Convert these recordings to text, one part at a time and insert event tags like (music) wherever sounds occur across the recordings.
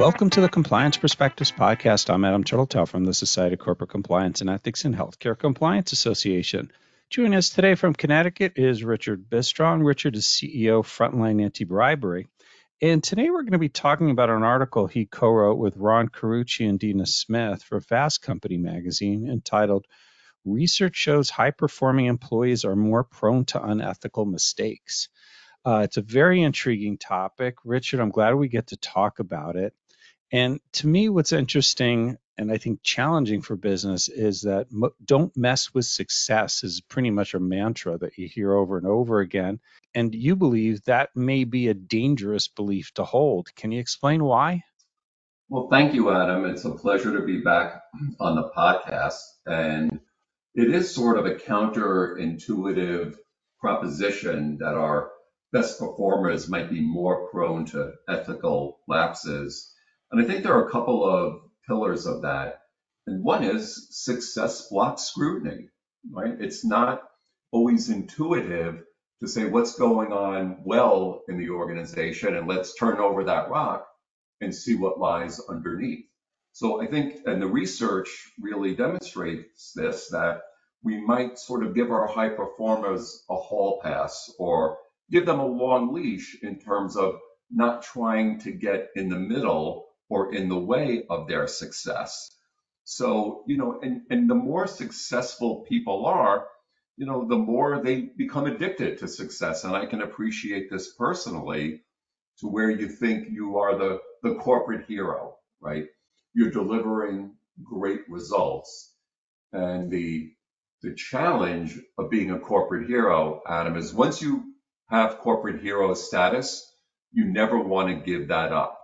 Welcome to the Compliance Perspectives Podcast. I'm Adam Turteltaub from the Society of Corporate Compliance and Ethics in Healthcare Compliance Association. Joining us today from Connecticut is Richard Bistrong. Richard is CEO of Frontline Anti-Bribery. And today we're going to be talking about an article he co-wrote with Ron Carucci and Dina Smith for Fast Company magazine entitled Research Shows High Performing Employees Are More Prone to Unethical Mistakes. Uh, it's a very intriguing topic. Richard, I'm glad we get to talk about it. And to me, what's interesting and I think challenging for business is that don't mess with success is pretty much a mantra that you hear over and over again. And you believe that may be a dangerous belief to hold. Can you explain why? Well, thank you, Adam. It's a pleasure to be back on the podcast. And it is sort of a counterintuitive proposition that our best performers might be more prone to ethical lapses. And I think there are a couple of pillars of that. And one is success blocks scrutiny, right? It's not always intuitive to say what's going on well in the organization and let's turn over that rock and see what lies underneath. So I think, and the research really demonstrates this, that we might sort of give our high performers a hall pass or give them a long leash in terms of not trying to get in the middle or in the way of their success. So, you know, and, and the more successful people are, you know, the more they become addicted to success. And I can appreciate this personally to where you think you are the, the corporate hero, right? You're delivering great results. And the the challenge of being a corporate hero, Adam, is once you have corporate hero status, you never want to give that up.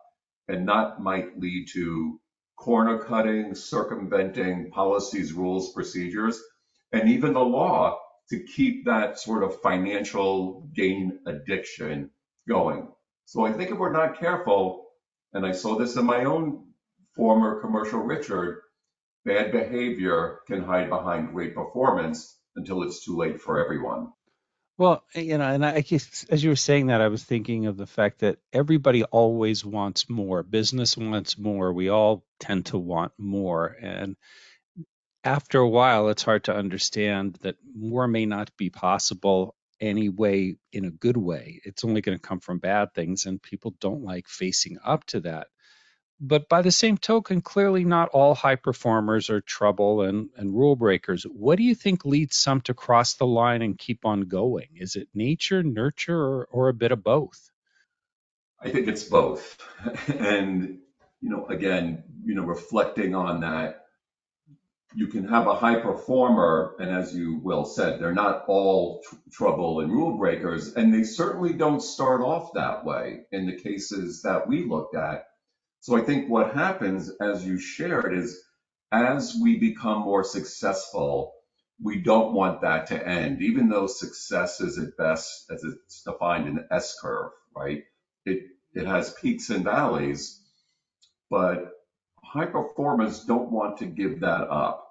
And that might lead to corner cutting, circumventing policies, rules, procedures, and even the law to keep that sort of financial gain addiction going. So I think if we're not careful, and I saw this in my own former commercial Richard, bad behavior can hide behind great performance until it's too late for everyone. Well, eh, you know, and I guess as you were saying that, I was thinking of the fact that everybody always wants more. Business wants more. We all tend to want more. And after a while, it's hard to understand that more may not be possible anyway in a good way. It's only going to come from bad things, and people don't like facing up to that but by the same token, clearly not all high performers are trouble and, and rule breakers. What do you think leads some to cross the line and keep on going? Is it nature, nurture, or, or a bit of both? I think it's both. (laughs) and, you know, again, you know, reflecting on that, you can have a high performer, and as you well said, they're not all tr- trouble and rule breakers, and they certainly don't start off that way in the cases that we looked at so I think what happens, as you shared, is as we become more successful, we don't want that to end, even though success is at best, as it's defined in the S curve, right? It, it has peaks and valleys, but high performers don't want to give that up.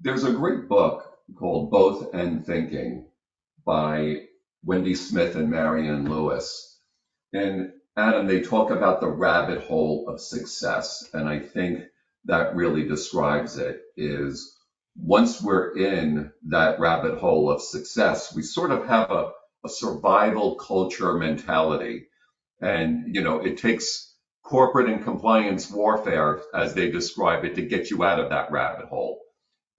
There's a great book called Both and Thinking by Wendy Smith and Marianne Lewis. And Adam, they talk about the rabbit hole of success. And I think that really describes it is once we're in that rabbit hole of success, we sort of have a, a survival culture mentality. And, you know, it takes corporate and compliance warfare, as they describe it, to get you out of that rabbit hole.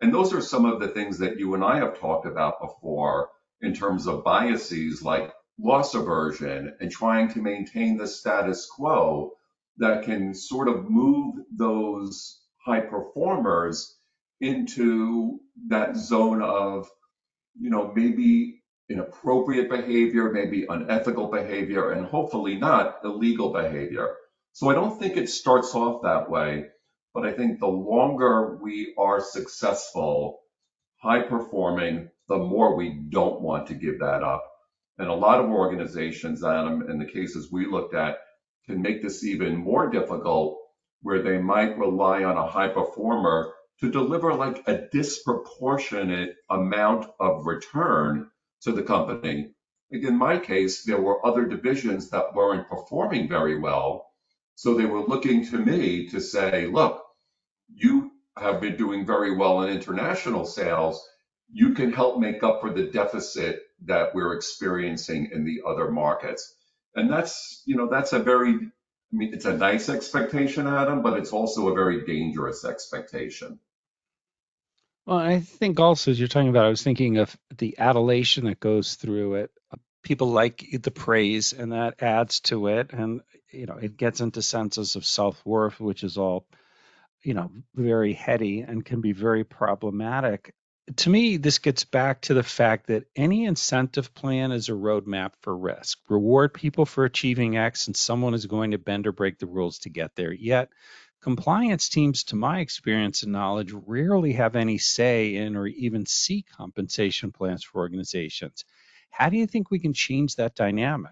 And those are some of the things that you and I have talked about before in terms of biases like loss aversion and trying to maintain the status quo that can sort of move those high performers into that zone of, you know, maybe inappropriate behavior, maybe unethical behavior, and hopefully not illegal behavior. So I don't think it starts off that way, but I think the longer we are successful, high performing, the more we don't want to give that up. And a lot of organizations, Adam, in the cases we looked at, can make this even more difficult where they might rely on a high performer to deliver like a disproportionate amount of return to the company. Like in my case, there were other divisions that weren't performing very well. So they were looking to me to say, look, you have been doing very well in international sales. You can help make up for the deficit that we're experiencing in the other markets. And that's, you know, that's a very, I mean, it's a nice expectation, Adam, but it's also a very dangerous expectation. Well, I think also as you're talking about, I was thinking of the adulation that goes through it. People like the praise, and that adds to it, and you know, it gets into senses of self worth, which is all you know, very heady and can be very problematic. To me, this gets back to the fact that any incentive plan is a roadmap for risk. Reward people for achieving X, and someone is going to bend or break the rules to get there. Yet, compliance teams, to my experience and knowledge, rarely have any say in or even see compensation plans for organizations. How do you think we can change that dynamic?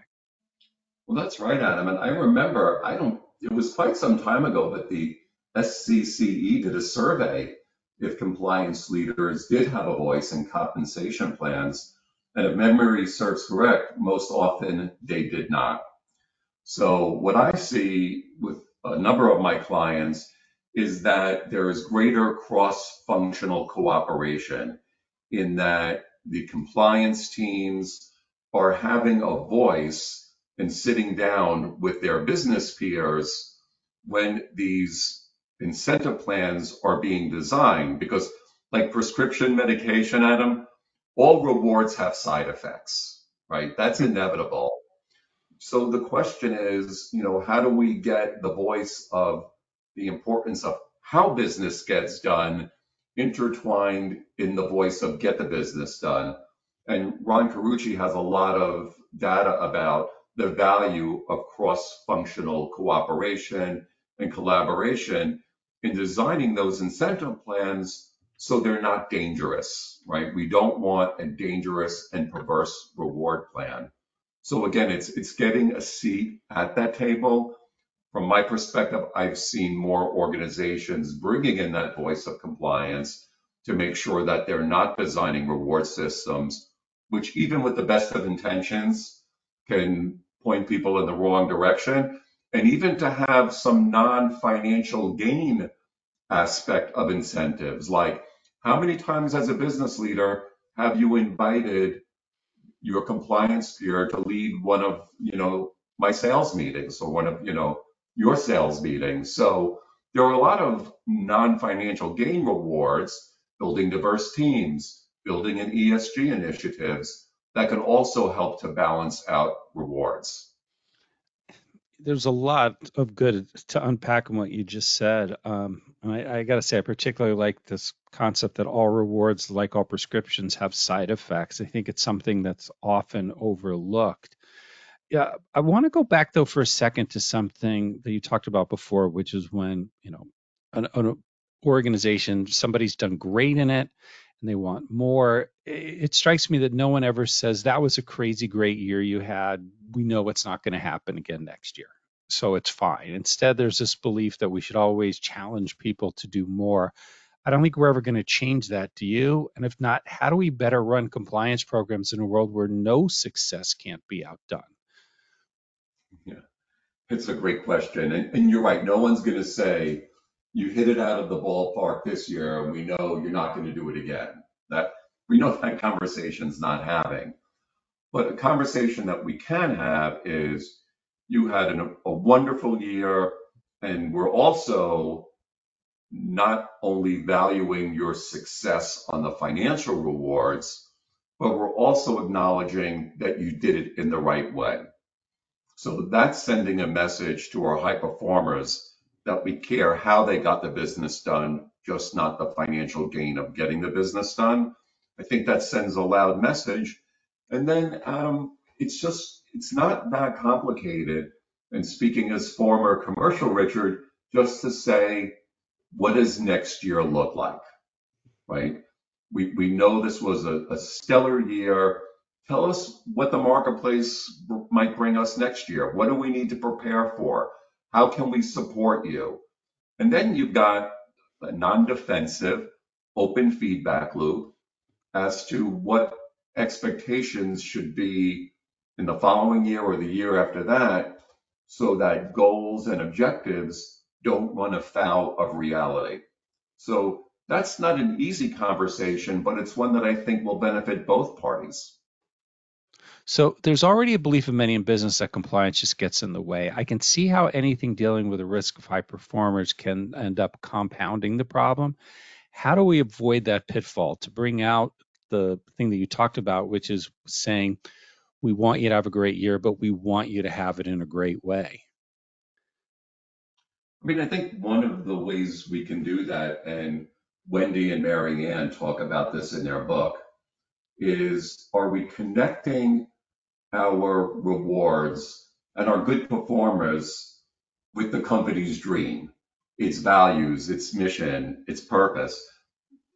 Well, that's right, Adam. And I remember, I don't, it was quite some time ago, but the SCCE did a survey if compliance leaders did have a voice in compensation plans. And if memory serves correct, most often they did not. So what I see with a number of my clients is that there is greater cross-functional cooperation in that the compliance teams are having a voice and sitting down with their business peers when these incentive plans are being designed because like prescription medication, Adam, all rewards have side effects, right? That's hmm. inevitable. So the question is, you know, how do we get the voice of the importance of how business gets done intertwined in the voice of get the business done? And Ron Carucci has a lot of data about the value of cross-functional cooperation and collaboration in designing those incentive plans so they're not dangerous, right? We don't want a dangerous and perverse reward plan. So again, it's it's getting a seat at that table. From my perspective, I've seen more organizations bringing in that voice of compliance to make sure that they're not designing reward systems, which even with the best of intentions can point people in the wrong direction and even to have some non-financial gain aspect of incentives, like how many times as a business leader have you invited your compliance peer to lead one of, you know, my sales meetings or one of, you know, your sales meetings? So there are a lot of non-financial gain rewards, building diverse teams, building an ESG initiatives that can also help to balance out rewards there's a lot of good to unpack in what you just said. Um, and I, I got to say, I particularly like this concept that all rewards, like all prescriptions, have side effects. I think it's something that's often overlooked. Yeah, I want to go back though for a second to something that you talked about before, which is when you know an, an organization somebody's done great in it and they want more. It strikes me that no one ever says that was a crazy great year you had. We know it's not going to happen again next year. So it's fine. Instead, there's this belief that we should always challenge people to do more. I don't think we're ever going to change that. Do you? And if not, how do we better run compliance programs in a world where no success can't be outdone? Yeah, it's a great question. And, and you're right. No one's going to say, you hit it out of the ballpark this year and we know you're not going to do it again. That we know that conversation's not having. But a conversation that we can have is you had an, a wonderful year and we're also not only valuing your success on the financial rewards, but we're also acknowledging that you did it in the right way. So that's sending a message to our high performers that we care how they got the business done, just not the financial gain of getting the business done. I think that sends a loud message. And then, Adam, it's just, it's not that complicated. And speaking as former commercial Richard, just to say, what does next year look like? Right? We, we know this was a, a stellar year. Tell us what the marketplace might bring us next year. What do we need to prepare for? How can we support you? And then you've got a non-defensive, open feedback loop as to what expectations should be in the following year or the year after that so that goals and objectives don't run afoul of reality. So that's not an easy conversation, but it's one that I think will benefit both parties. So there's already a belief of many in business that compliance just gets in the way. I can see how anything dealing with the risk of high performers can end up compounding the problem. How do we avoid that pitfall to bring out the thing that you talked about, which is saying, we want you to have a great year, but we want you to have it in a great way? I mean, I think one of the ways we can do that, and Wendy and Marianne talk about this in their book, is are we connecting our rewards and our good performers with the company's dream, its values, its mission, its purpose.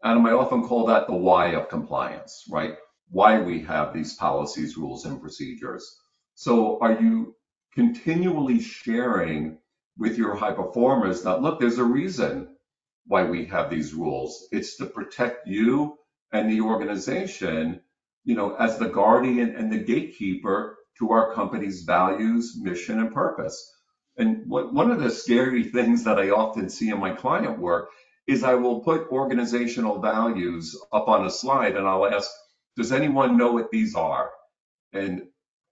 And I often call that the why of compliance, right? Why we have these policies, rules, and procedures. So are you continually sharing with your high performers that, look, there's a reason why we have these rules. It's to protect you and the organization you know, as the guardian and the gatekeeper to our company's values, mission, and purpose. And what, one of the scary (laughs) things that I often see in my client work is I will put organizational values up on a slide and I'll ask, does anyone know what these are? And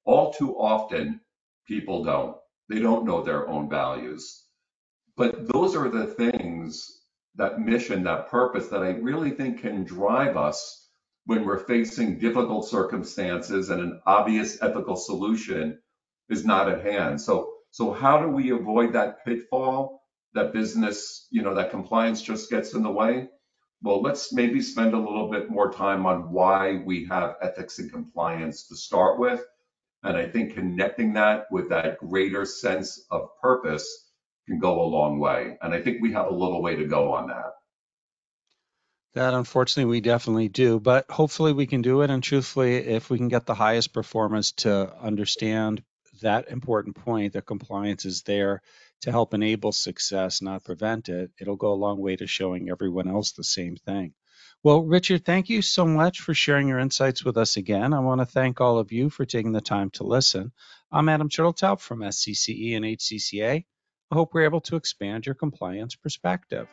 all too often, people don't. They don't know their own values. But those are the things, that mission, that purpose that I really think can drive us when we're facing difficult circumstances and an obvious ethical solution is not at hand. So, so how do we avoid that pitfall that business, you know, that compliance just gets in the way? Well, let's maybe spend a little bit more time on why we have ethics and compliance to start with. And I think connecting that with that greater sense of purpose can go a long way. And I think we have a little way to go on that. That unfortunately we definitely do, but hopefully we can do it. And truthfully, if we can get the highest performance to understand that important point that compliance is there to help enable success, not prevent it, it'll go a long way to showing everyone else the same thing. Well, Richard, thank you so much for sharing your insights with us again. I want to thank all of you for taking the time to listen. I'm Adam Turteltaub from SCCE and HCCA. I hope we're able to expand your compliance perspective.